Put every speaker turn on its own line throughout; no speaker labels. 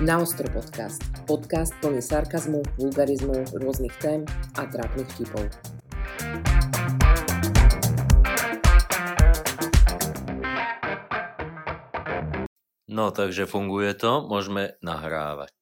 Naostro podcast. Podcast plný sarkazmu, vulgarizmu, rôznych tém a trápnych vtipov.
No, takže funguje to, môžeme nahrávať.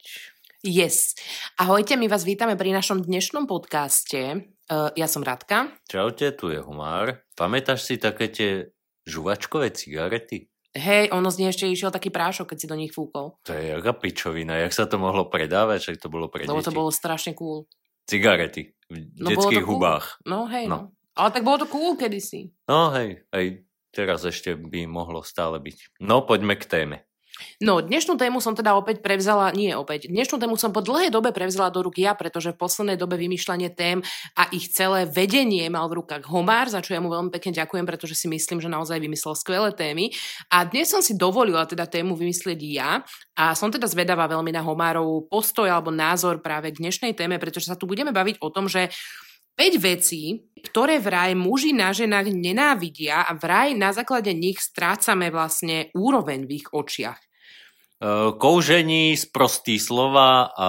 Yes. Ahojte, my vás vítame pri našom dnešnom podcaste. Uh, ja som Radka.
Čaute, tu je Humár. Pamätáš si také tie žuvačkové cigarety?
Hej, ono z nej ešte išiel taký prášok, keď si do nich fúkol.
To je jaká pičovina, jak sa to mohlo predávať, však to bolo pre
Lebo
deti.
to bolo strašne cool.
Cigarety v
No,
detských
cool.
hubách.
No hej, no.
No.
Ale tak bolo to cool kedysi.
No hej, aj teraz ešte by mohlo stále byť. No, poďme k téme.
No, dnešnú tému som teda opäť prevzala, nie opäť, dnešnú tému som po dlhej dobe prevzala do rúk ja, pretože v poslednej dobe vymýšľanie tém a ich celé vedenie mal v rukách Homár, za čo ja mu veľmi pekne ďakujem, pretože si myslím, že naozaj vymyslel skvelé témy. A dnes som si dovolila teda tému vymyslieť ja a som teda zvedavá veľmi na Homárov postoj alebo názor práve k dnešnej téme, pretože sa tu budeme baviť o tom, že 5 vecí, ktoré vraj muži na ženách nenávidia a vraj na základe nich strácame vlastne úroveň v ich očiach.
E, Koužení, sprostý slova a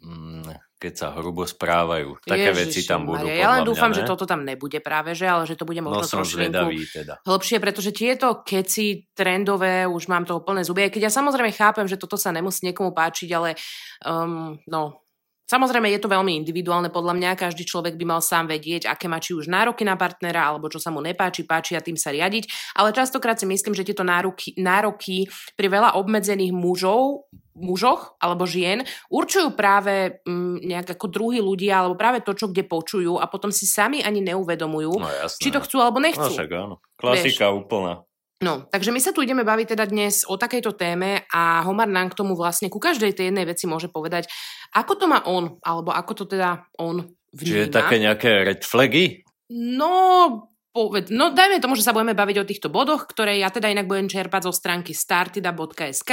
mm, keď sa hrubo správajú. Také veci tam budú.
Ježišmaria, Ja len dúfam,
mňa,
že
ne?
toto tam nebude práve, že, ale že to bude
No
možno
som
trošku
zvedavý teda.
hĺbšie, pretože tieto keci trendové, už mám toho plné zuby, keď ja samozrejme chápem, že toto sa nemusí niekomu páčiť, ale um, no, Samozrejme, je to veľmi individuálne podľa mňa, každý človek by mal sám vedieť, aké má či už nároky na partnera, alebo čo sa mu nepáči, páči a tým sa riadiť, ale častokrát si myslím, že tieto nároky, nároky pri veľa obmedzených mužov, mužoch alebo žien určujú práve mm, nejak ako druhí ľudia, alebo práve to, čo kde počujú a potom si sami ani neuvedomujú,
No jasné.
či to chcú alebo
No
nechcú.
však áno. Klasika úplná.
No, takže my sa tu ideme baviť teda dnes o takejto téme a Homar nám k tomu vlastne ku každej tej jednej veci môže povedať, ako to má on, alebo ako to teda on vníma.
Čiže také nejaké red flagy?
No, poved, no dajme tomu, že sa budeme baviť o týchto bodoch, ktoré ja teda inak budem čerpať zo stránky startida.sk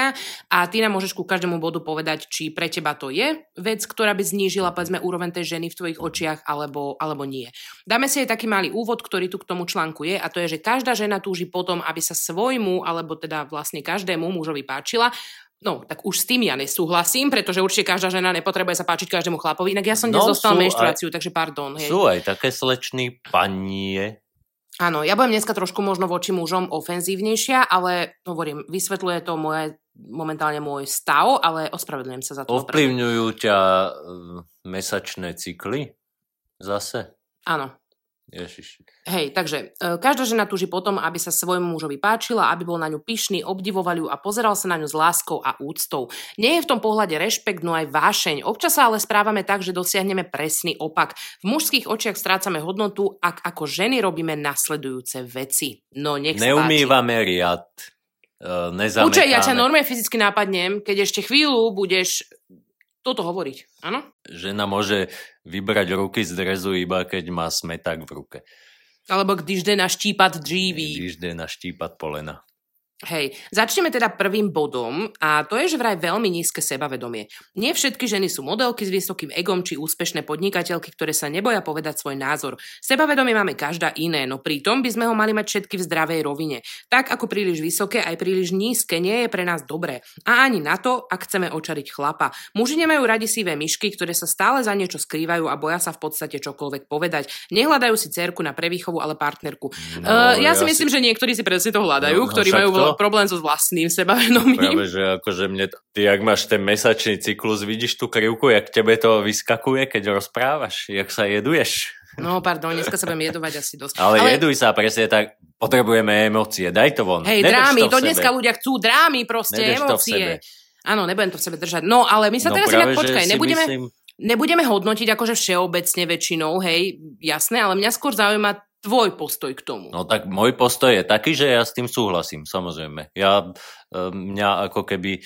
a ty nám môžeš ku každému bodu povedať, či pre teba to je vec, ktorá by znížila povedzme úroveň tej ženy v tvojich očiach alebo, alebo nie. Dáme si aj taký malý úvod, ktorý tu k tomu článku je a to je, že každá žena túži potom, aby sa svojmu alebo teda vlastne každému mužovi páčila, No, tak už s tým ja nesúhlasím, pretože určite každá žena nepotrebuje sa páčiť každému chlapovi. Inak ja som dnes
No,
dostala
sú
menštruáciu, takže pardon. Hej.
Sú aj také slečny panie.
Áno, ja budem dneska trošku možno voči mužom ofenzívnejšia, ale hovorím, vysvetľuje to moje, momentálne môj stav, ale ospravedlňujem sa za to.
Ovplyvňujú ťa e, mesačné cykly? Zase?
Áno.
Ježiš.
Hej, takže e, každá žena túži potom, aby sa svojmu mužovi páčila, aby bol na ňu pyšný, obdivoval ju a pozeral sa na ňu s láskou a úctou. Nie je v tom pohľade rešpekt, no aj vášeň. Občas sa ale správame tak, že dosiahneme presný opak. V mužských očiach strácame hodnotu, ak ako ženy robíme nasledujúce veci. No, nech sa páči.
Neumývame riad. E, nezametáme.
Učej, ja ťa normálne fyzicky nápadnem, keď ešte chvíľu budeš toto hovoriť. Áno?
Žena môže vybrať ruky z drezu iba keď má smeták v ruke.
Alebo když jde na štípat dříví.
Když jde na štípat polena.
Hej, začneme teda prvým bodom a to je, že vraj veľmi nízke sebavedomie. Nie všetky ženy sú modelky s vysokým egom či úspešné podnikateľky, ktoré sa neboja povedať svoj názor. Sebavedomie máme každá iné, no pritom by sme ho mali mať všetky v zdravej rovine. Tak ako príliš vysoké, aj príliš nízke nie je pre nás dobré. A ani na to, ak chceme očariť chlapa. Muži nemajú radi sivé myšky, ktoré sa stále za niečo skrývajú a boja sa v podstate čokoľvek povedať. Nehľadajú si cerku na prevýchovu, ale partnerku.
No,
Uh, ja,
ja
si
si-
myslím, že niektorí si presne to hľadajú,
No, no
ktorí majú
to.
problém so vlastným sebavedomím.
Práve, že akože mne, ty ak máš ten mesačný cyklus, vidíš tú krivku, jak tebe to vyskakuje, keď rozprávaš, jak sa jeduješ.
No, pardon, dneska sa budem jedovať asi dosť.
Ale, Ale jeduj sa presne tak, potrebujeme emócie, daj to von.
Hej,
Nedrž
drámy,
to
to, dneska ľudia chcú, drámy proste,
Nedrž
emócie. Áno, nebudem to v sebe držať. No, ale my sa
No
teraz inak, počkaj, nebudeme,
Myslím,
nebudeme hodnotiť akože všeobecne väčšinou, hej, jasné, ale mňa skôr zaujíma tvoj postoj k tomu.
no tak môj postoj je taký, že ja s tým súhlasím, samozrejme. Ja, e, mňa ako keby,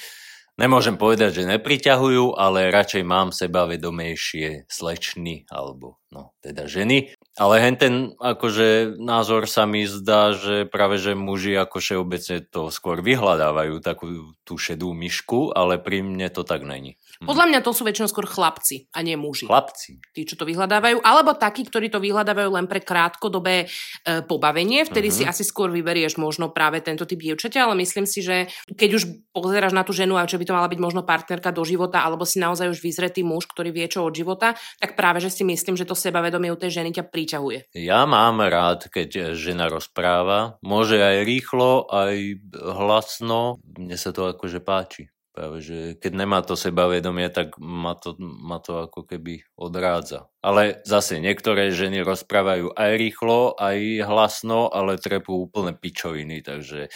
nemôžem povedať, že nepriťahujú, ale radšej mám sebavedomejšie slečny, alebo no, teda ženy. Ale hen ten akože názor sa mi zdá, že práve že muži ako všeobecne to skôr vyhľadávajú takú tú šedú myšku, ale pri mne to tak není.
Podľa mňa to sú väčšinou skôr chlapci a nie muži.
Chlapci.
Tí, čo to vyhľadávajú, alebo takí, ktorí to vyhľadávajú len pre krátkodobé e, pobavenie, vtedy uh-huh. si asi skôr vyberieš možno práve tento typ dievčaťa, ale myslím si, že keď už pozeráš na tú ženu a čo by to mala byť možno partnerka do života, alebo si naozaj už vyzretý muž, ktorý vie čo od života, tak práve že si myslím, že to sebavedomie u tej ženy ťa priťahuje.
Ja mám rád, keď žena rozpráva. Môže aj rýchlo, aj hlasno. Mne sa to akože páči. Práve, že keď nemá to sebavedomie, tak ma to, ma to ako keby odrádza. Ale zase niektoré ženy rozprávajú aj rýchlo, aj hlasno, ale trepú úplne pičoviny, takže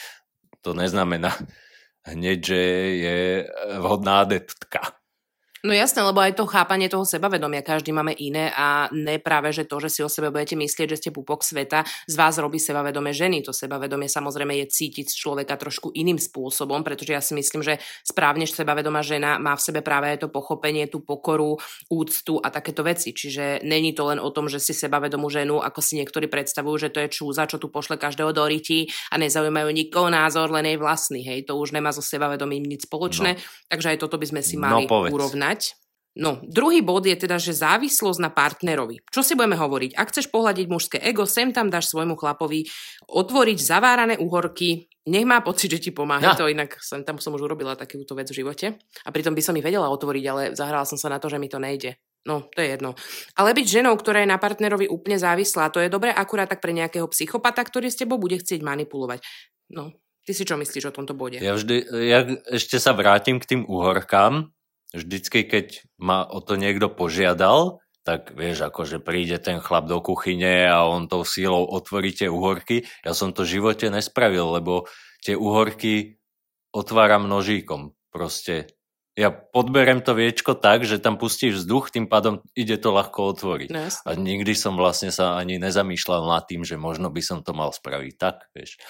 to neznamená hneď, že je vhodná adeptka.
No jasné, lebo aj to chápanie toho sebavedomia, každý máme iné a ne práve, že to, že si o sebe budete myslieť, že ste pupok sveta, z vás robí sebavedomie ženy. To sebavedomie samozrejme je cítiť z človeka trošku iným spôsobom, pretože ja si myslím, že správne sebavedomá žena má v sebe práve aj to pochopenie, tú pokoru, úctu a takéto veci. Čiže není to len o tom, že si sebavedomú ženu, ako si niektorí predstavujú, že to je čúza, čo tu pošle každého do ryti a nezaujímajú nikoho názor, len jej vlastný. Hej, to už nemá so sebavedomím nič spoločné, no. takže aj toto by sme si no, mali no, urovnať mať. No, druhý bod je teda, že závislosť na partnerovi. Čo si budeme hovoriť? Ak chceš pohľadiť mužské ego, sem tam dáš svojmu chlapovi otvoriť zavárané uhorky, nech má pocit, že ti pomáha. Ja. To inak sem tam som už urobila takúto vec v živote. A pritom by som ich vedela otvoriť, ale zahrala som sa na to, že mi to nejde. No, to je jedno. Ale byť ženou, ktorá je na partnerovi úplne závislá, to je dobré akurát tak pre nejakého psychopata, ktorý s tebou bude chcieť manipulovať. No, ty si čo myslíš o tomto bode?
Ja vždy, ja ešte sa vrátim k tým uhorkám vždycky, keď ma o to niekto požiadal, tak vieš, akože príde ten chlap do kuchyne a on tou sílou otvorí tie uhorky. Ja som to v živote nespravil, lebo tie uhorky otváram nožíkom. Proste ja podberem to viečko tak, že tam pustíš vzduch, tým pádom ide to ľahko otvoriť. Yes. No a nikdy som vlastne sa ani nezamýšľal nad tým, že možno by som to mal spraviť tak, vieš.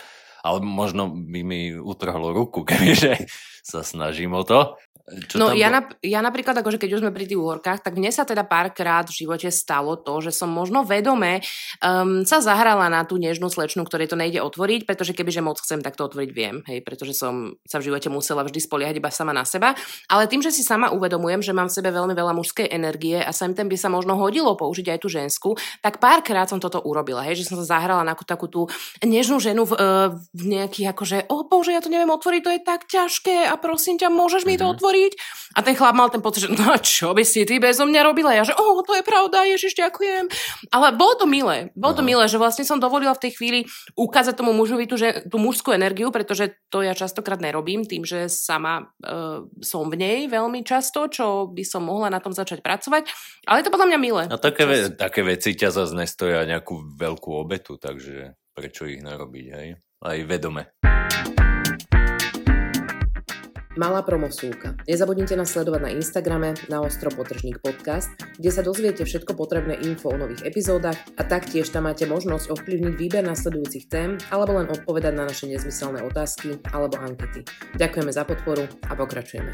Ale možno by mi utrhlo ruku, keďže sa snažím o to.
Čo no ja, na, ja napríklad, akože keď už sme pri tých úhorkách, tak mne sa teda párkrát v živote stalo to, že som možno vedome um, sa zahrala na tú nežnú slečnu, ktorej to nejde otvoriť, pretože kebyže moc chcem, tak to otvoriť viem, hej, pretože som sa v živote musela vždy spoliehať iba sama na seba. Ale tým, že si sama uvedomujem, že mám v sebe veľmi veľa mužskej energie a sem ten by sa možno hodilo použiť aj tú žensku, tak párkrát som toto urobila, hej, že som sa zahrala na takú tú nežnú ženu v, uh, v nejakých akože, o bože, ja to neviem otvoriť, to je tak ťažké a prosím ťa, môžeš mi to mm-hmm. otvoriť? Otvoriť. A ten chlap mal ten pocit, že no čo by si ty bezo mňa robila? Ja, že oh, to je pravda, Ježiš, ďakujem. Ale bolo to milé. Bolo to milé, že vlastne som dovolila v tej chvíli ukázať tomu mužovi tú, že, tú mužskú energiu, pretože to ja častokrát nerobím tým, že sama uh, som v nej veľmi často, čo by som mohla na tom začať pracovať. Ale je to podľa mňa milé.
A také, ve- také veci ťa zase nestoja nejakú veľkú obetu, takže prečo ich nerobiť, hej? Aj vedome.
Malá promovsúka. Nezabudnite nás sledovať na Instagrame na Ostro Potržník podcast, kde sa dozviete všetko potrebné info o nových epizódach a taktiež tam máte možnosť ovplyvniť výber nasledujúcich tém alebo len odpovedať na naše nezmyselné otázky alebo ankety. Ďakujeme za podporu a pokračujeme.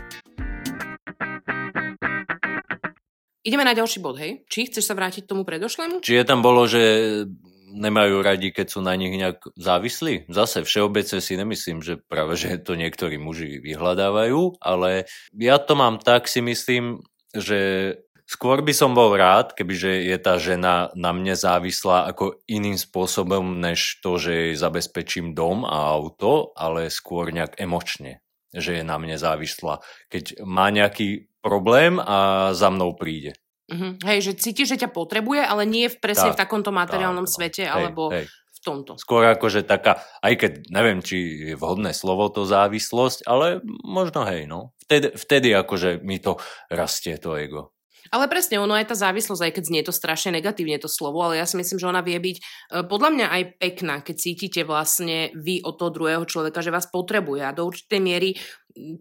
Ideme na ďalší bod, hej? Či chceš sa vrátiť k tomu predošlému?
Či je tam bolo, že nemajú radi, keď sú na nich nejak závislí. Zase všeobecne si nemyslím, že práve že to niektorí muži vyhľadávajú, ale ja to mám tak, si myslím, že skôr by som bol rád, kebyže je tá žena na mne závislá ako iným spôsobom, než to, že jej zabezpečím dom a auto, ale skôr nejak emočne, že je na mne závislá. Keď má nejaký problém a za mnou príde.
Uh-huh. Hej, že cítiš, že ťa potrebuje, ale nie v presne tak, v takomto materiálnom tak, svete, hej, alebo hej. v tomto.
Skôr akože taká, aj keď neviem, či je vhodné slovo to závislosť, ale možno hej, no. Vtedy, vtedy akože mi to rastie to ego.
Ale presne, ono je tá závislosť, aj keď znie to strašne negatívne to slovo, ale ja si myslím, že ona vie byť e, podľa mňa aj pekná, keď cítite vlastne vy od toho druhého človeka, že vás potrebuje a do určitej miery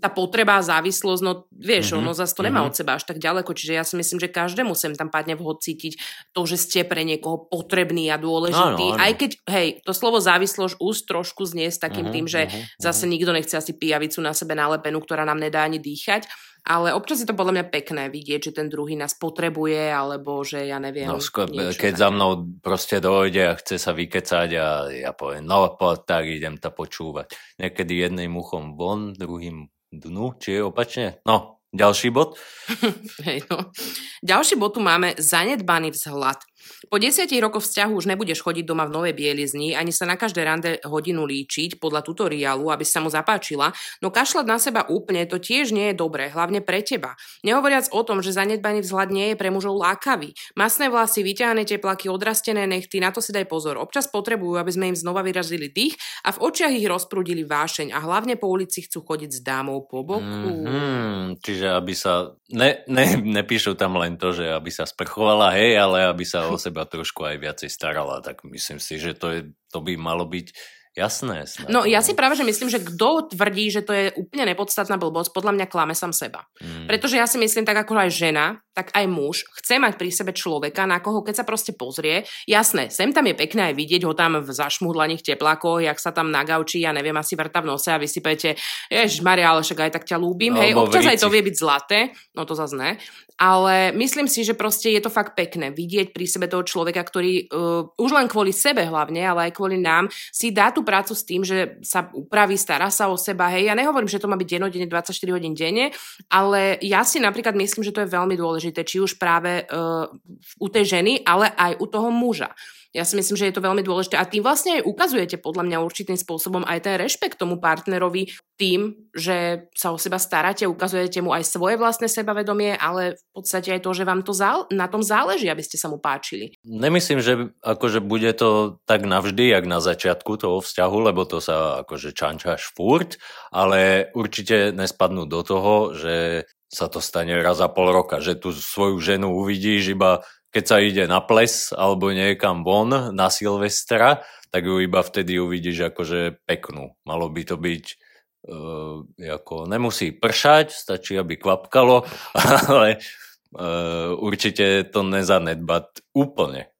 tá potreba a závislosť, no vieš, mm-hmm. ono zase to nemá mm-hmm. od seba až tak ďaleko, čiže ja si myslím, že každému sem tam padne vhod cítiť to, že ste pre niekoho potrebný a dôležitý, áno, áno. aj keď, hej, to slovo závislosť už trošku znie s takým mm-hmm, tým, že mm-hmm. zase nikto nechce asi pijavicu na sebe nalepenú, ktorá nám nedá ani dýchať, ale občas je to podľa mňa pekné vidieť, že ten druhý nás potrebuje, alebo že ja neviem.
No, skôr, keď také. za mnou proste dojde a chce sa vykecať a ja poviem, no poď, tak idem to počúvať. Niekedy jedným uchom von, druhým dnu, či je opačne? No, ďalší bod.
Hej, no. Ďalší bod tu máme zanedbaný vzhľad. Po desiatich rokoch vzťahu už nebudeš chodiť doma v novej bielizni, ani sa na každé rande hodinu líčiť podľa tutoriálu, aby sa mu zapáčila, no kašľať na seba úplne to tiež nie je dobré, hlavne pre teba. Nehovoriac o tom, že zanedbaný vzhľad nie je pre mužov lákavý. Masné vlasy, vyťahané teplaky, odrastené nechty, na to si daj pozor. Občas potrebujú, aby sme im znova vyrazili dých a v očiach ich rozprúdili vášeň a hlavne po ulici chcú chodiť s dámou po boku.
Mm-hmm, čiže aby sa, ne, ne, nepíšu tam len to, že aby sa sprchovala, hej, ale aby sa seba trošku aj viacej starala, tak myslím si, že to, je, to by malo byť Jasné.
Snad, no ja si práve, že myslím, že kto tvrdí, že to je úplne nepodstatná blbosť, podľa mňa klame sám seba. Mm. Pretože ja si myslím, tak ako aj žena, tak aj muž chce mať pri sebe človeka, na koho keď sa proste pozrie, jasné, sem tam je pekné aj vidieť ho tam v zašmúdlaných teplákoch, jak sa tam nagaučí, ja neviem, asi vrta v nose a vysypete, jež Maria, ale však aj tak ťa ľúbim, hej, občas aj to vie byť zlaté, no to zase ne, ale myslím si, že proste je to fakt pekné vidieť pri sebe toho človeka, ktorý uh, už len kvôli sebe hlavne, ale aj kvôli nám si dá tú prácu s tým, že sa upraví, stará sa o seba. Hej, ja nehovorím, že to má byť denodene 24 hodín denne, ale ja si napríklad myslím, že to je veľmi dôležité, či už práve uh, u tej ženy, ale aj u toho muža. Ja si myslím, že je to veľmi dôležité a tým vlastne aj ukazujete podľa mňa určitým spôsobom aj ten rešpekt tomu partnerovi tým, že sa o seba staráte, ukazujete mu aj svoje vlastné sebavedomie, ale v podstate aj to, že vám to zá, na tom záleží, aby ste sa mu páčili.
Nemyslím, že akože bude to tak navždy, jak na začiatku toho vzťahu, lebo to sa akože čančáš furt, ale určite nespadnú do toho, že sa to stane raz za pol roka, že tú svoju ženu uvidíš iba keď sa ide na ples alebo niekam von na Silvestra, tak ju iba vtedy uvidíš akože peknú. Malo by to byť uh, ako nemusí pršať, stačí, aby kvapkalo, ale uh, určite to nezanedbať úplne.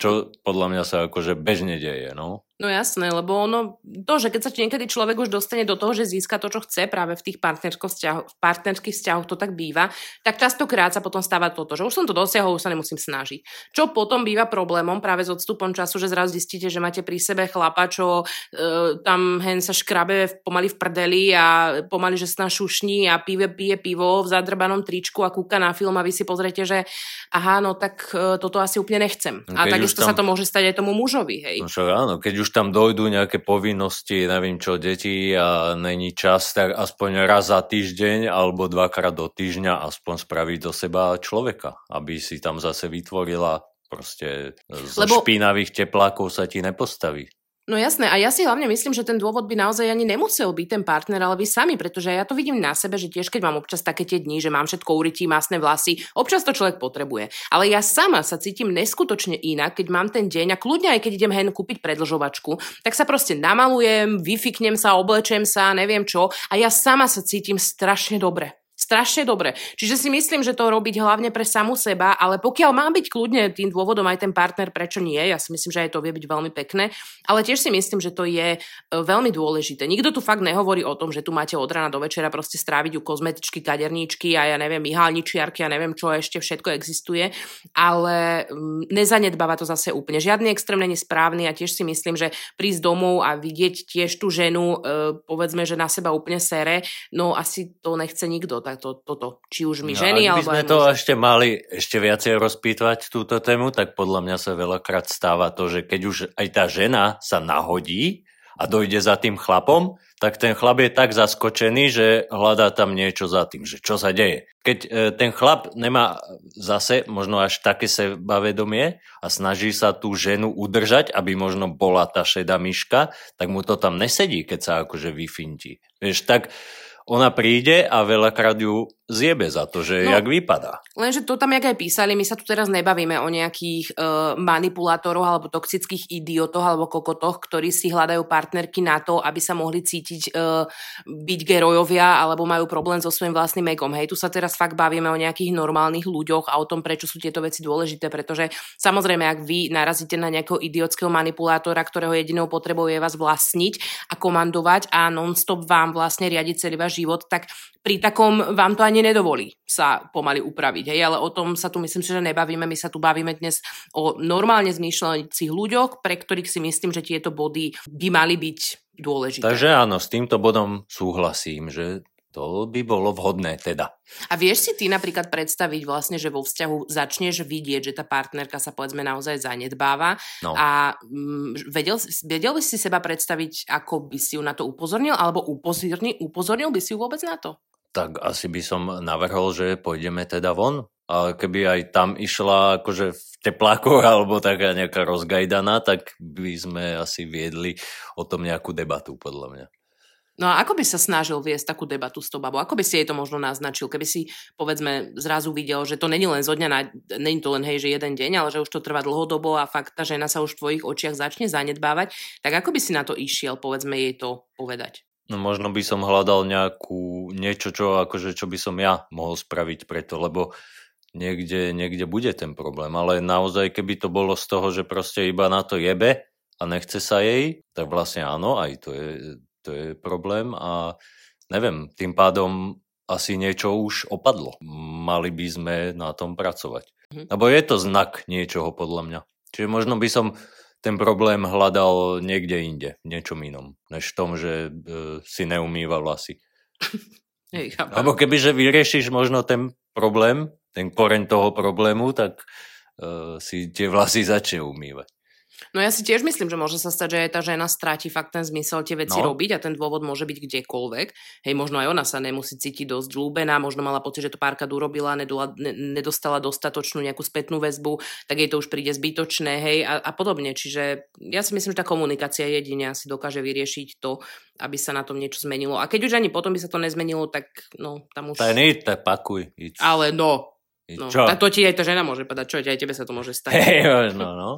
Čo podľa mňa sa akože bežne deje, no.
No jasné, lebo ono, to, že keď sa niekedy človek už dostane do toho, že získa to, čo chce práve v tých vzťahoch, v partnerských vzťahoch, to tak býva, tak častokrát sa potom stáva toto, že už som to dosiahol, už sa nemusím snažiť. Čo potom býva problémom práve s odstupom času, že zrazu zistíte, že máte pri sebe chlapa, čo e, tam hen sa škrabe pomaly v prdeli a pomaly, že sa šušní a pije, pije pivo v zadrbanom tričku a kúka na film a vy si pozriete, že aha, no tak e, toto asi úplne nechcem. No, a takisto tam... sa to môže stať aj tomu mužovi, hej.
No čo, áno, keď už už tam dojdú nejaké povinnosti, neviem čo, deti a není čas, tak aspoň raz za týždeň alebo dvakrát do týždňa aspoň spraviť do seba človeka, aby si tam zase vytvorila proste z Lebo... špinavých teplákov sa ti nepostaví.
No jasné, a ja si hlavne myslím, že ten dôvod by naozaj ani nemusel byť ten partner, ale vy sami, pretože ja to vidím na sebe, že tiež keď mám občas také tie dni, že mám všetko urytí, masné vlasy, občas to človek potrebuje. Ale ja sama sa cítim neskutočne inak, keď mám ten deň a kľudne aj keď idem hen kúpiť predlžovačku, tak sa proste namalujem, vyfiknem sa, oblečem sa, neviem čo a ja sama sa cítim strašne dobre strašne dobre. Čiže si myslím, že to robiť hlavne pre samu seba, ale pokiaľ má byť kľudne tým dôvodom aj ten partner, prečo nie, ja si myslím, že aj to vie byť veľmi pekné, ale tiež si myslím, že to je e, veľmi dôležité. Nikto tu fakt nehovorí o tom, že tu máte od rána do večera proste stráviť u kozmetičky, kaderníčky a ja neviem, myhalničiarky a neviem, čo ešte všetko existuje, ale mm, nezanedbáva to zase úplne. Žiadny extrém není správny a tiež si myslím, že prísť domov a vidieť tiež tú ženu, e, povedzme, že na seba úplne sere, no asi to nechce nikto tak to, toto, či už my no, ženy, alebo
by sme to muži. ešte mali ešte viacej rozpýtovať túto tému, tak podľa mňa sa veľakrát stáva to, že keď už aj tá žena sa nahodí a dojde za tým chlapom, tak ten chlap je tak zaskočený, že hľadá tam niečo za tým, že čo sa deje. Keď e, ten chlap nemá zase možno až také sebavedomie a snaží sa tú ženu udržať, aby možno bola tá šedá myška, tak mu to tam nesedí, keď sa akože vyfintí. Vieš, tak ona príde a veľakrát ju zjebe za to, že no, jak vypadá.
Lenže to tam, jak aj písali, my sa tu teraz nebavíme o nejakých uh, manipulátoroch alebo toxických idiotoch alebo kokotoch, ktorí si hľadajú partnerky na to, aby sa mohli cítiť uh, byť gerojovia alebo majú problém so svojím vlastným egom. Hej, tu sa teraz fakt bavíme o nejakých normálnych ľuďoch a o tom, prečo sú tieto veci dôležité, pretože samozrejme, ak vy narazíte na nejakého idiotského manipulátora, ktorého jedinou potrebou je vás vlastniť a komandovať a non-stop vám vlastne riadiť celý váš život, tak pri takom vám to ani nedovolí sa pomaly upraviť. Hej? Ale o tom sa tu myslím, že nebavíme. My sa tu bavíme dnes o normálne zmýšľajúcich ľuďoch, pre ktorých si myslím, že tieto body by mali byť dôležité.
Takže áno, s týmto bodom súhlasím, že To by bolo vhodné teda.
A vieš si ty napríklad predstaviť vlastne, že vo vzťahu začneš vidieť, že tá partnerka sa povedzme naozaj zanedbáva no. a mm, vedel, vedel by si seba predstaviť, ako by si ju na to upozornil, alebo upozornil, upozornil by si ju vôbec na to?
Tak asi by som navrhol, že pôjdeme teda von. A keby aj tam išla akože v teplákoch alebo taká nejaká rozgajdaná, tak by sme asi viedli o tom nejakú debatu, podľa mňa.
No a ako by sa snažil viesť takú debatu s tou babou? Ako by si jej to možno naznačil? Keby si, povedzme, zrazu videl, že to není len zo dňa na... Není to len, hej, že jeden deň, ale že už to trvá dlhodobo a fakt tá žena sa už v tvojich očiach začne zanedbávať, tak ako by si na to išiel, povedzme, jej to povedať?
No možno by som hľadal nejakú, niečo, čo, akože, čo by som ja mohol spraviť preto, lebo niekde, niekde bude ten problém. Ale naozaj, keby to bolo z toho, že proste iba na to jebe a nechce sa jej, tak vlastne áno, aj to je to je problém a neviem, tým pádom asi niečo už opadlo. Mali by sme na tom pracovať. Mhm. Lebo je to znak niečoho podľa mňa. Čiže možno by som ten problém hľadal niekde inde, niečom inom, než v tom, že e, si neumýva vlasy.
Hej,
Lebo kebyže vyriešiš možno ten problém, ten koreň toho problému, tak e, si tie vlasy začne umývať.
No ja si tiež myslím, že môže sa stať, že aj tá žena stráti fakt ten zmysel tie veci no. robiť a ten dôvod môže byť kdekoľvek. Hej, možno aj ona sa nemusí cítiť dosť ľúbená, možno mala pocit, že to párka urobila, nedostala dostatočnú nejakú spätnú väzbu, tak jej to už príde zbytočné, hej, a, a podobne. Čiže ja si myslím, že tá komunikácia jedine asi dokáže vyriešiť to, aby sa na tom niečo zmenilo. A keď už ani potom by sa to nezmenilo, tak no, tam už...
Je to pakuj.
Ale no, No, čo? to ti aj tá žena môže povedať, čo aj tebe sa to môže stať.
Hey, no, no.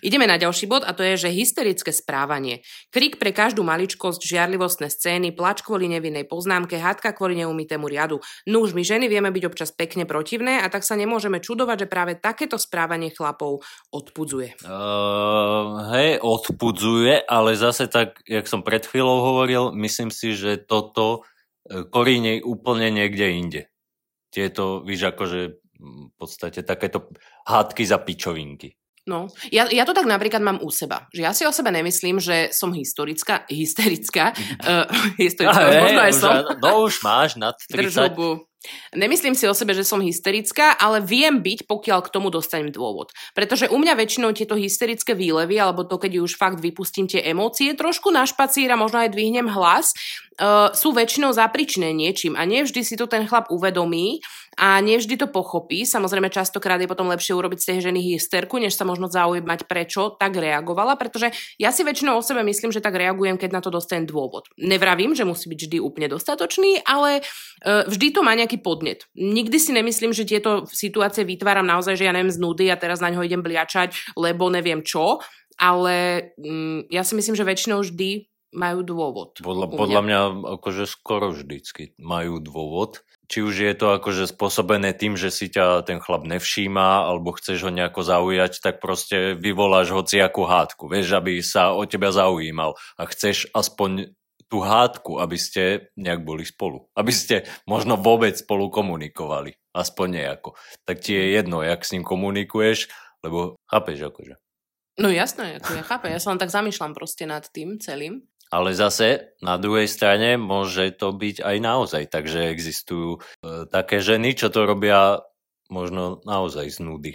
Ideme na ďalší bod a to je, že hysterické správanie. Krik pre každú maličkosť, žiarlivostné scény, plač kvôli nevinnej poznámke, hádka kvôli neumitému riadu. Nuž, my ženy vieme byť občas pekne protivné a tak sa nemôžeme čudovať, že práve takéto správanie chlapov odpudzuje.
Uh, hej, odpudzuje, ale zase tak, jak som pred chvíľou hovoril, myslím si, že toto e, koríne úplne niekde inde. Tieto, víš, akože v podstate takéto hádky za pičovinky.
No, ja, ja to tak napríklad mám u seba. Že ja si o sebe nemyslím, že som historická, hysterická. Uh, historická,
ah, možno aj som. No už máš nad 30. Držobu.
Nemyslím si o sebe, že som hysterická, ale viem byť, pokiaľ k tomu dostanem dôvod. Pretože u mňa väčšinou tieto hysterické výlevy, alebo to, keď už fakt vypustím tie emócie, trošku na špacír a možno aj dvihnem hlas, uh, sú väčšinou zapričné niečím. A nevždy si to ten chlap uvedomí a nevždy to pochopí. Samozrejme, častokrát je potom lepšie urobiť z tej ženy hysterku, než sa možno zaujímať, prečo tak reagovala, pretože ja si väčšinou o sebe myslím, že tak reagujem, keď na to dostanem dôvod. Nevravím, že musí byť vždy úplne dostatočný, ale uh, vždy to má nejaký podnet. Nikdy si nemyslím, že tieto situácie vytváram naozaj, že ja neviem z nudy a teraz na ňo idem bliačať, lebo neviem čo, ale um, ja si myslím, že väčšinou vždy majú dôvod.
Podľa, podľa mňa akože skoro vždycky majú dôvod či už je to akože spôsobené tým, že si ťa ten chlap nevšíma alebo chceš ho nejako zaujať, tak proste vyvoláš hociakú hádku, vieš, aby sa o teba zaujímal a chceš aspoň tú hádku, aby ste nejak boli spolu. Aby ste možno vôbec spolu komunikovali. Aspoň nejako. Tak ti je jedno, jak s ním komunikuješ, lebo chápeš akože.
No jasné, ako ja chápem. Ja sa len tak zamýšľam proste nad tým celým.
Ale zase na druhej strane môže to byť aj naozaj. Takže existujú e, také ženy, čo to robia možno naozaj z nudy.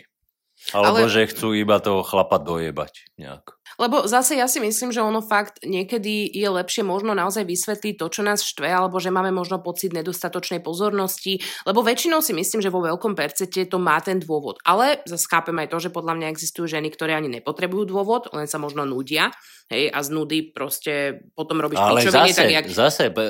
Alebo Ale... že chcú iba toho chlapa dojebať nejak.
Lebo zase ja si myslím, že ono fakt niekedy je lepšie možno naozaj vysvetliť to, čo nás štve, alebo že máme možno pocit nedostatočnej pozornosti, lebo väčšinou si myslím, že vo veľkom percete to má ten dôvod. Ale zase chápem aj to, že podľa mňa existujú ženy, ktoré ani nepotrebujú dôvod, len sa možno nudia, hej, a z nudy proste potom robíš Ale pičoviny,
zase,
tak jak...
zase, e,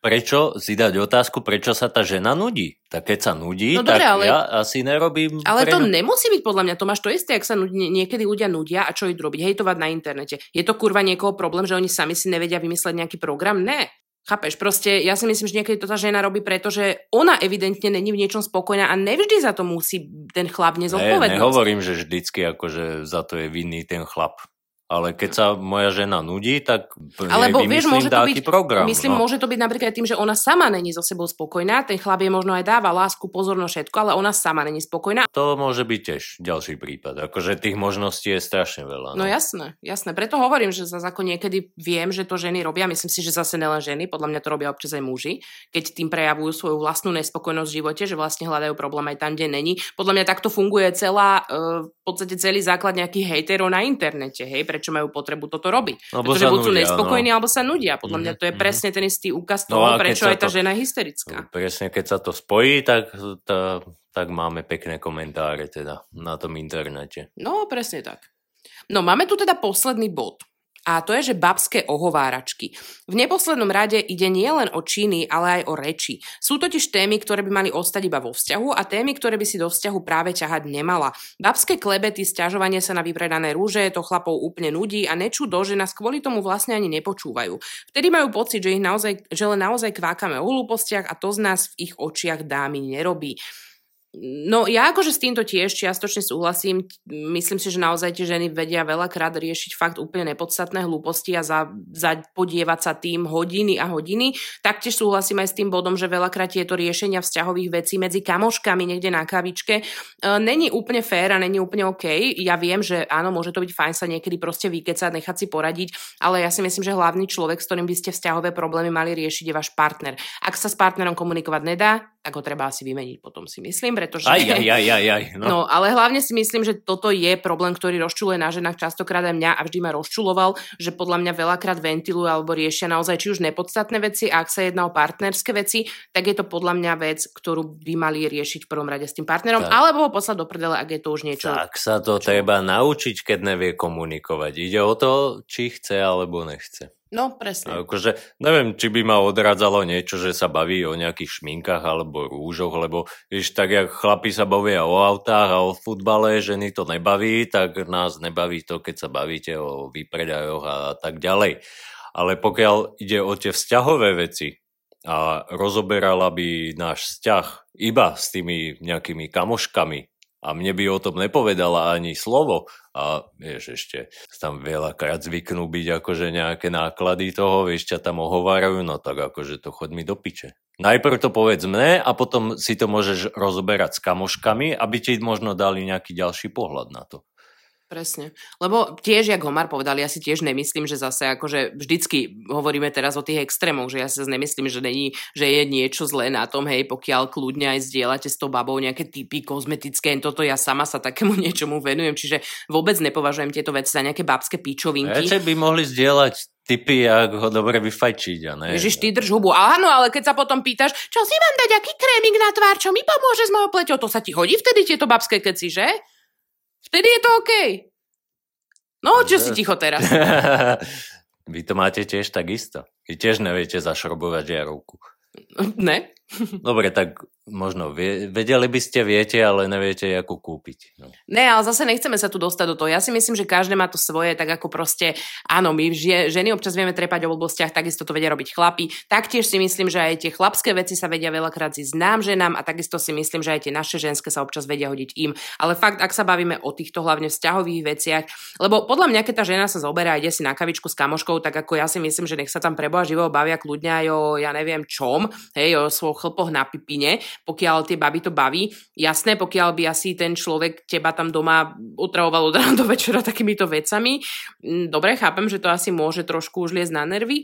prečo si dať otázku, prečo sa tá žena nudí? Tak keď sa nudí, no, tak dobre, ale... ja asi nerobím...
Ale pre... to nemusí byť podľa mňa, Tomáš, to isté, ak sa niekedy ľudia nudia a čo idú robiť? Hej, hejtovať na internete. Je to kurva niekoho problém, že oni sami si nevedia vymysleť nejaký program? Ne. Chápeš, proste ja si myslím, že niekedy to tá žena robí, pretože ona evidentne není v niečom spokojná a nevždy za to musí ten chlap nezodpovednosť.
Ne, nehovorím, že vždycky akože za to je vinný ten chlap. Ale keď sa moja žena nudí, tak
Alebo vieš, môže to byť,
program.
Myslím,
no.
môže to byť napríklad tým, že ona sama není so sebou spokojná, ten chlap je možno aj dáva lásku, pozornosť všetko, ale ona sama není spokojná.
To môže byť tiež ďalší prípad. Akože tých možností je strašne veľa.
No, no jasné, jasné. Preto hovorím, že zase ako niekedy viem, že to ženy robia. Myslím si, že zase nelen ženy, podľa mňa to robia občas aj muži, keď tým prejavujú svoju vlastnú nespokojnosť v živote, že vlastne hľadajú problém aj tam, kde není. Podľa mňa takto funguje celá, uh, v podstate celý základ nejakých hejterov na internete, hej, prečo majú potrebu toto robiť.
Lebo
Pretože buď sú nespokojní,
no.
alebo sa nudia. Podľa mňa to je
Mhm,
presne ten istý úkaz
No
toho,
keď
prečo aj tá
to-
žena je hysterická.
Presne, keď sa to spojí, tak, tá, tak máme pekné komentáre teda na tom internete.
No, presne tak. No, máme tu teda posledný bod. A to je, že babské ohováračky. V neposlednom rade ide nielen o činy, ale aj o reči. Sú totiž témy, ktoré by mali ostať iba vo vzťahu a témy, ktoré by si do vzťahu práve ťahať nemala. Babské klebety, stiažovanie sa na vypredané rúže, to chlapov úplne nudí a nečudo, že nás kvôli tomu vlastne ani nepočúvajú. Vtedy majú pocit, že, ich naozaj, že len naozaj kvákame o hlúpostiach a to z nás v ich očiach dámy nerobí. No ja akože s týmto tiež čiastočne súhlasím. Myslím si, že naozaj tie ženy vedia veľakrát riešiť fakt úplne nepodstatné hlúposti a za, za podievať sa tým hodiny a hodiny. Taktiež súhlasím aj s tým bodom, že veľakrát tieto riešenia vzťahových vecí medzi kamoškami niekde na kavičke e, není úplne fér a není úplne OK. Ja viem, že áno, môže to byť fajn sa niekedy proste vykecať, nechať si poradiť, ale ja si myslím, že hlavný človek, s ktorým by ste vzťahové problémy mali riešiť, je váš partner. Ak sa s partnerom komunikovať nedá, tak ho treba asi vymeniť potom si myslím, pretože...
Aj, aj, aj, aj, aj. No.
No, ale hlavne si myslím, že toto je problém, ktorý rozčuluje na ženách častokrát aj mňa a vždy ma rozčuloval, že podľa mňa veľakrát ventilujú alebo riešia naozaj či už nepodstatné veci a ak sa jedná o partnerské veci, tak je to podľa mňa vec, ktorú by mali riešiť v prvom rade s tým partnerom,
Tak.
alebo ho poslať do prdele, ak je to už niečo.
Tak sa to treba naučiť, keď nevie komunikovať. Ide o to, či chce alebo nechce.
No, presne.
Akože, neviem, či by ma odradzalo niečo, že sa baví o nejakých šminkách alebo rúžoch, lebo vieš, tak jak chlapi sa bavia o autách a o futbale, ženy to nebaví, tak nás nebaví to, keď sa bavíte o výpredajoch a tak ďalej. Ale pokiaľ ide o tie vzťahové veci a rozoberala by náš vzťah iba s tými nejakými kamoškami a mne by o tom nepovedala ani slovo a vieš, ešte tam veľakrát zvyknú byť akože nejaké náklady toho, vieš, ťa tam ohovárajú, no tak akože to chod mi do piče. Najprv to povedz mne a potom si to môžeš rozoberať s kamoškami, aby ti možno dali nejaký ďalší pohľad na to.
Presne. Lebo tiež, jak Homar povedal, ja si tiež nemyslím, že zase akože vždycky hovoríme teraz o tých extrémoch, že ja si zase nemyslím, že, není, že je niečo zlé na tom, hej, pokiaľ kľudne aj zdieľate s tou babou nejaké typy kozmetické, toto ja sama sa takému niečomu venujem, čiže vôbec nepovažujem tieto veci za nejaké babské pičovinky.
Ešte by mohli zdieľať typy, ako ho dobre vyfajčiť, a ne?
Ježiš, ty drž hubu. Áno, ale keď sa potom pýtaš, čo si mám dať, aký krémik na tvár, čo mi pomôže s mojou pleťou, to sa ti hodí vtedy tieto babské keci, že? Vtedy je to OK. No, čo si ticho teraz?
Vy to máte tiež takisto. Vy tiež neviete zašrobovať žiarovku.
Ne?
Dobre, tak možno vie, vedeli by ste, viete, ale neviete, ako kúpiť. No.
Ne, ale zase nechceme sa tu dostať do toho. Ja si myslím, že každé má to svoje, tak ako proste, áno, my ženy občas vieme trepať o blbostiach, takisto to vedia robiť chlapi. Taktiež si myslím, že aj tie chlapské veci sa vedia veľakrát zísť nám ženám a takisto si myslím, že aj tie naše ženské sa občas vedia hodiť im. Ale fakt, ak sa bavíme o týchto hlavne vzťahových veciach, lebo podľa mňa, keď tá žena sa zoberá a ide si na kavičku s kamoškou, tak ako ja si myslím, že nech sa tam preboha živo bavia kľudne aj o, ja neviem čom, hej, o svojho chlpoch na pipine, pokiaľ tie baby to baví. Jasné, pokiaľ by asi ten človek teba tam doma utravoval od rána do večera takýmito vecami. Mm, Dobre, chápem, že to asi môže trošku už liesť na nervy,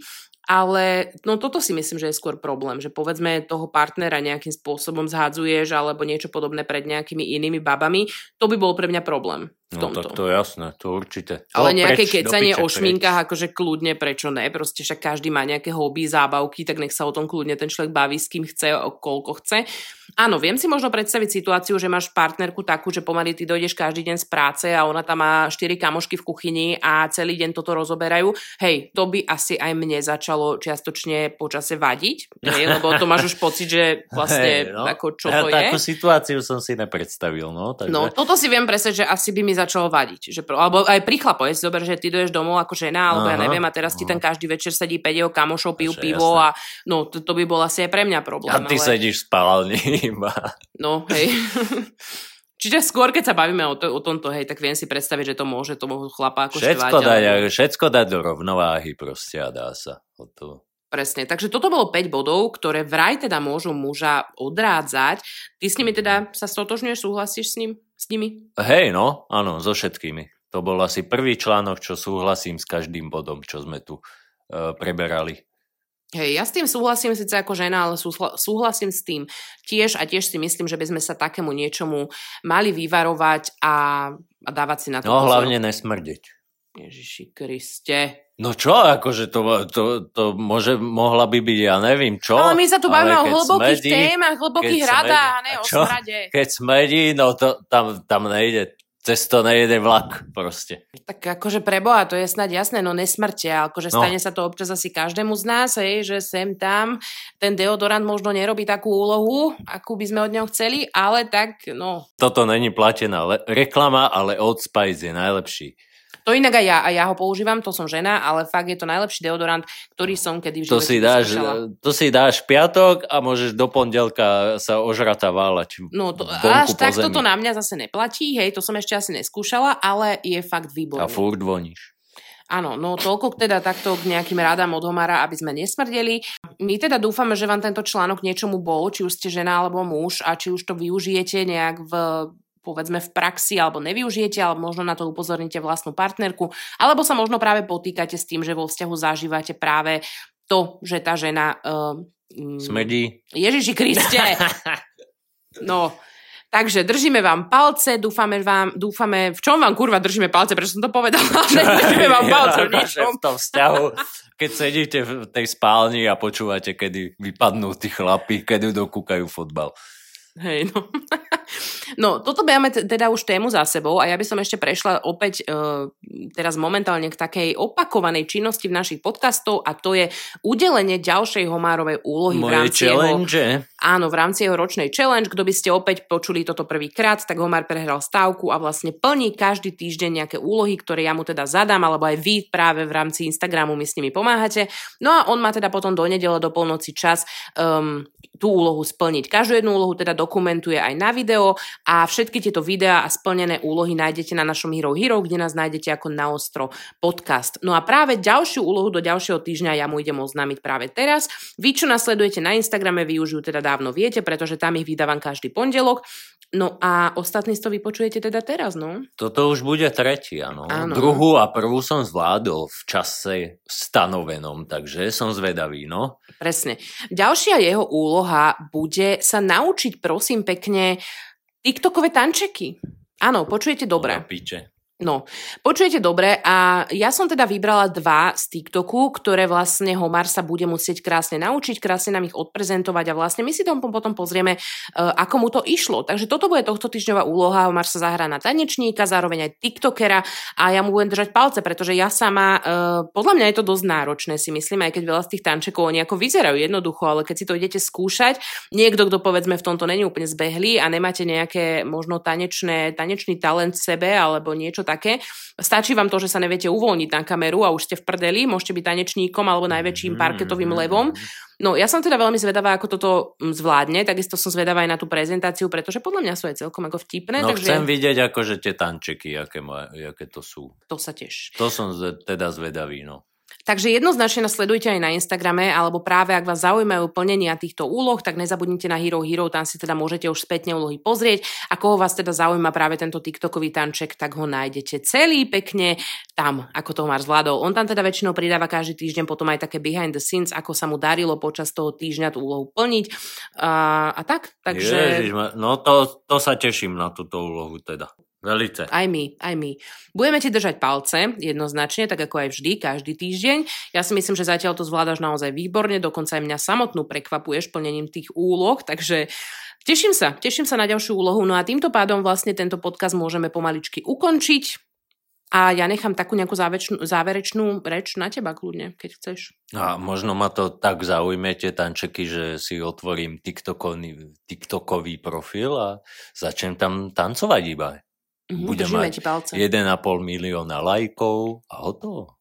ale no toto si myslím, že je skôr problém, že povedzme toho partnera nejakým spôsobom zhadzuješ alebo niečo podobné pred nejakými inými babami, to by bol pre mňa problém v
no
tomto.
tak to je jasné, to určite.
Ale
To
nejaké
preč,
kecanie o šminkách, akože kľudne, prečo ne? Proste však každý má nejaké hobby, zábavky, tak nech sa o tom kľudne ten človek baví, s kým chce, o koľko chce. Áno, viem si možno predstaviť situáciu, že máš partnerku takú, že pomaly ty dojdeš každý deň z práce a ona tam má štyri kamošky v kuchyni a celý deň toto rozoberajú. Hej, to by asi aj mne začalo čiastočne počase vadiť, hej, lebo to máš už pocit, že vlastne
Hej, no.
ako čo
ja
to je.
Takú situáciu som si nepredstavil, no. Takže...
No, toto si viem presať, že asi by mi začalo vadiť. Že, alebo aj pri chlapo, je si zober, že ty dojdeš domov ako žena, alebo ja
Aha,
neviem, a teraz ti
aha.
tam každý večer sedí 5 jeho kamošov, pijú pivo
jasné.
a no, to, to by bol asi aj pre mňa problém.
A ty
ale...
sedíš v spálni iba.
No, hej. Čiže skôr, keď sa bavíme o, to, o tomto, hej, tak viem si predstaviť, že to môže toho chlapa ako
všetko
štvať,
dať,
alebo-
všetko dať do rovnováhy proste a dá sa. O to.
Presne, takže toto bolo 5 bodov, ktoré vraj teda môžu muža odrádzať. Ty s nimi teda sa stotožňuješ, súhlasíš s, ním, s nimi?
Hej, no, áno, so všetkými. To bol asi prvý článok, čo súhlasím s každým bodom, čo sme tu uh, preberali.
Hej, ja s tým súhlasím síce ako žena, ale súhla, súhlasím s tým tiež a tiež si myslím, že by sme sa takému niečomu mali vyvarovať a, a dávať si na to
No
pozor.
hlavne nesmrdeť.
Ježiši Kriste.
No čo, akože to, to, to môže, mohla by byť, ja neviem čo.
Ale my sa tu bavíme o hlbokých
smrdí-
témach, hlbokých radách, ne o smrade.
Keď smedí, no to, tam, tam nejde, cez to nejde vlak proste.
Tak akože preboha, to je snad jasné, no nesmrte, akože
No.
stane sa to občas asi každému z nás, hej, že sem tam ten deodorant možno nerobí takú úlohu, akú by sme od neho chceli, ale tak, no,
Toto není platená le- reklama, ale Old Spice je najlepší.
To inak aj ja, a ja ho používam, to som žena, ale fakt je to najlepší deodorant, ktorý som kedy v
To si, dáš,
vyskúšala.
to si dáš piatok a môžeš do pondelka sa ožrata váľať
No to, až tak
zemi.
toto na mňa zase neplatí, hej, to som ešte asi neskúšala, ale je fakt
A
výborný.
furt voníš.
Áno, no toľko teda takto k nejakým rádám od Homara, aby sme nesmrdeli. My teda dúfame, že vám tento článok niečomu bol, či už ste žena alebo muž a či už to využijete nejak v povedzme v praxi alebo nevyužijete, alebo možno na to upozorníte vlastnú partnerku, alebo sa možno práve potýkate s tým, že vo vzťahu zažívate práve to, že tá žena... Uh,
Smrdí.
Ježiši Kriste! No, takže držíme vám palce, dúfame vám, dúfame, v čom vám kurva držíme palce, prečo som to povedala, že držíme vám palce v ničom.
v tom vzťahu, keď sedíte v tej spálni a počúvate, kedy vypadnú tí chlapi, kedy dokúkajú fotbal.
Hej, no. no, toto máme teda už tému za sebou a ja by som ešte prešla opäť uh, teraz momentálne k takej opakovanej činnosti v našich podcastov a to je udelenie ďalšej homárovej úlohy v
Moje
rámci jeho,
challenge.
Áno, v rámci jeho ročnej challenge. Kto by ste opäť počuli toto prvýkrát, tak Homár prehral stávku a vlastne plní každý týždeň nejaké úlohy, ktoré ja mu teda zadám, alebo aj vy práve v rámci Instagramu mi s nimi pomáhate. No a on má teda potom do nedele do polnoci čas um, tú úlohu splniť. Každú jednu úlohu teda dokumentuje aj na video a všetky tieto videá a splnené úlohy nájdete na našom Hero Hero, kde nás nájdete ako na ostro podcast. No a práve ďalšiu úlohu do ďalšieho týždňa ja mu idem oznámiť práve teraz. Vy, čo nasledujete na Instagrame, vy už ju teda dávno viete, pretože tam ich vydávam každý pondelok. No a ostatní si to vypočujete teda teraz, no.
Toto už bude tretí, áno.
Áno.
Druhú a prvú som zvládol v čase stanovenom, takže som zvedavý, no.
Presne. Ďalšia jeho úloha bude sa naučiť, prosím pekne, TikTokové tančeky. Áno, počujete dobre.
Piče.
No, počujete dobre a ja som teda vybrala dva z TikToku, ktoré vlastne Homar sa bude musieť krásne naučiť, krásne nám ich odprezentovať a vlastne my si tam potom pozrieme, uh, ako mu to išlo. Takže toto bude tohto týždňová úloha, Homar sa zahrá na tanečníka, zároveň aj TikTokera a ja mu budem držať palce, pretože ja sama, uh, podľa mňa je to dosť náročné si myslím, aj keď veľa z tých tančekov oni ako vyzerajú jednoducho, ale keď si to idete skúšať, niekto, kto povedzme v tomto není úplne zbehlý a nemáte nejaké možno tanečné, tanečný talent v sebe alebo niečo také. Stačí vám to, že sa neviete uvoľniť na kameru a už ste v prdeli, môžete byť tanečníkom alebo najväčším parketovým levom. No ja som teda veľmi zvedavá, ako toto mm, zvládne, takisto som zvedavá aj na tú prezentáciu, pretože podľa mňa sú aj celkom ako vtipné,
No
takže
chcem vidieť akože tie tančeky, aké, ma, aké to sú.
to sa tiež.
To som teda zvedavý, no.
Takže jednoznačne nás sledujte aj na Instagrame, alebo práve ak vás zaujímajú plnenia týchto úloh, tak nezabudnite na Hero Hero, tam si teda môžete už spätne úlohy pozrieť. A koho vás teda zaujíma práve tento TikTokový tanček, tak ho nájdete celý pekne tam, ako to Mar zvládol. On tam teda väčšinou pridáva každý týždeň potom aj také behind the scenes, ako sa mu darilo počas toho týždňa tú úlohu plniť. A, a tak, takže...
Ježiš, no to, to sa teším na túto úlohu teda. Velice.
Aj my, aj my. Budeme ti držať palce, jednoznačne, tak ako aj vždy, každý týždeň. Ja si myslím, že zatiaľ to zvládaš naozaj výborne, dokonca aj mňa samotnú prekvapuješ plnením tých úloh, takže teším sa, teším sa na ďalšiu úlohu. No a týmto pádom vlastne tento podcast môžeme pomaličky ukončiť. A ja nechám takú nejakú záverečnú, záverečnú reč na teba kľudne, keď chceš.
A možno ma to tak zaujme tie tančeky, že si otvorím TikTokový, TikTokový profil a začnem tam tancovať iba.
Mhm,
Budem
držíme
mať
ti palce.
1,5 milióna lajkov a hotovo.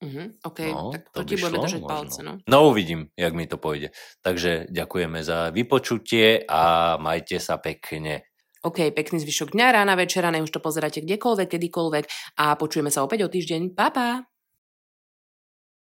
Mhm, OK,
No,
tak to,
to
ti
šlo
držať
možno.
palce. No.
No uvidím, jak mi to pôjde. Takže ďakujeme za vypočutie a majte sa pekne.
OK, pekný zvyšok dňa, rána, večera, nech už to pozeráte kdekoľvek, kedykoľvek a počujeme sa opäť o týždeň. Pa, pa!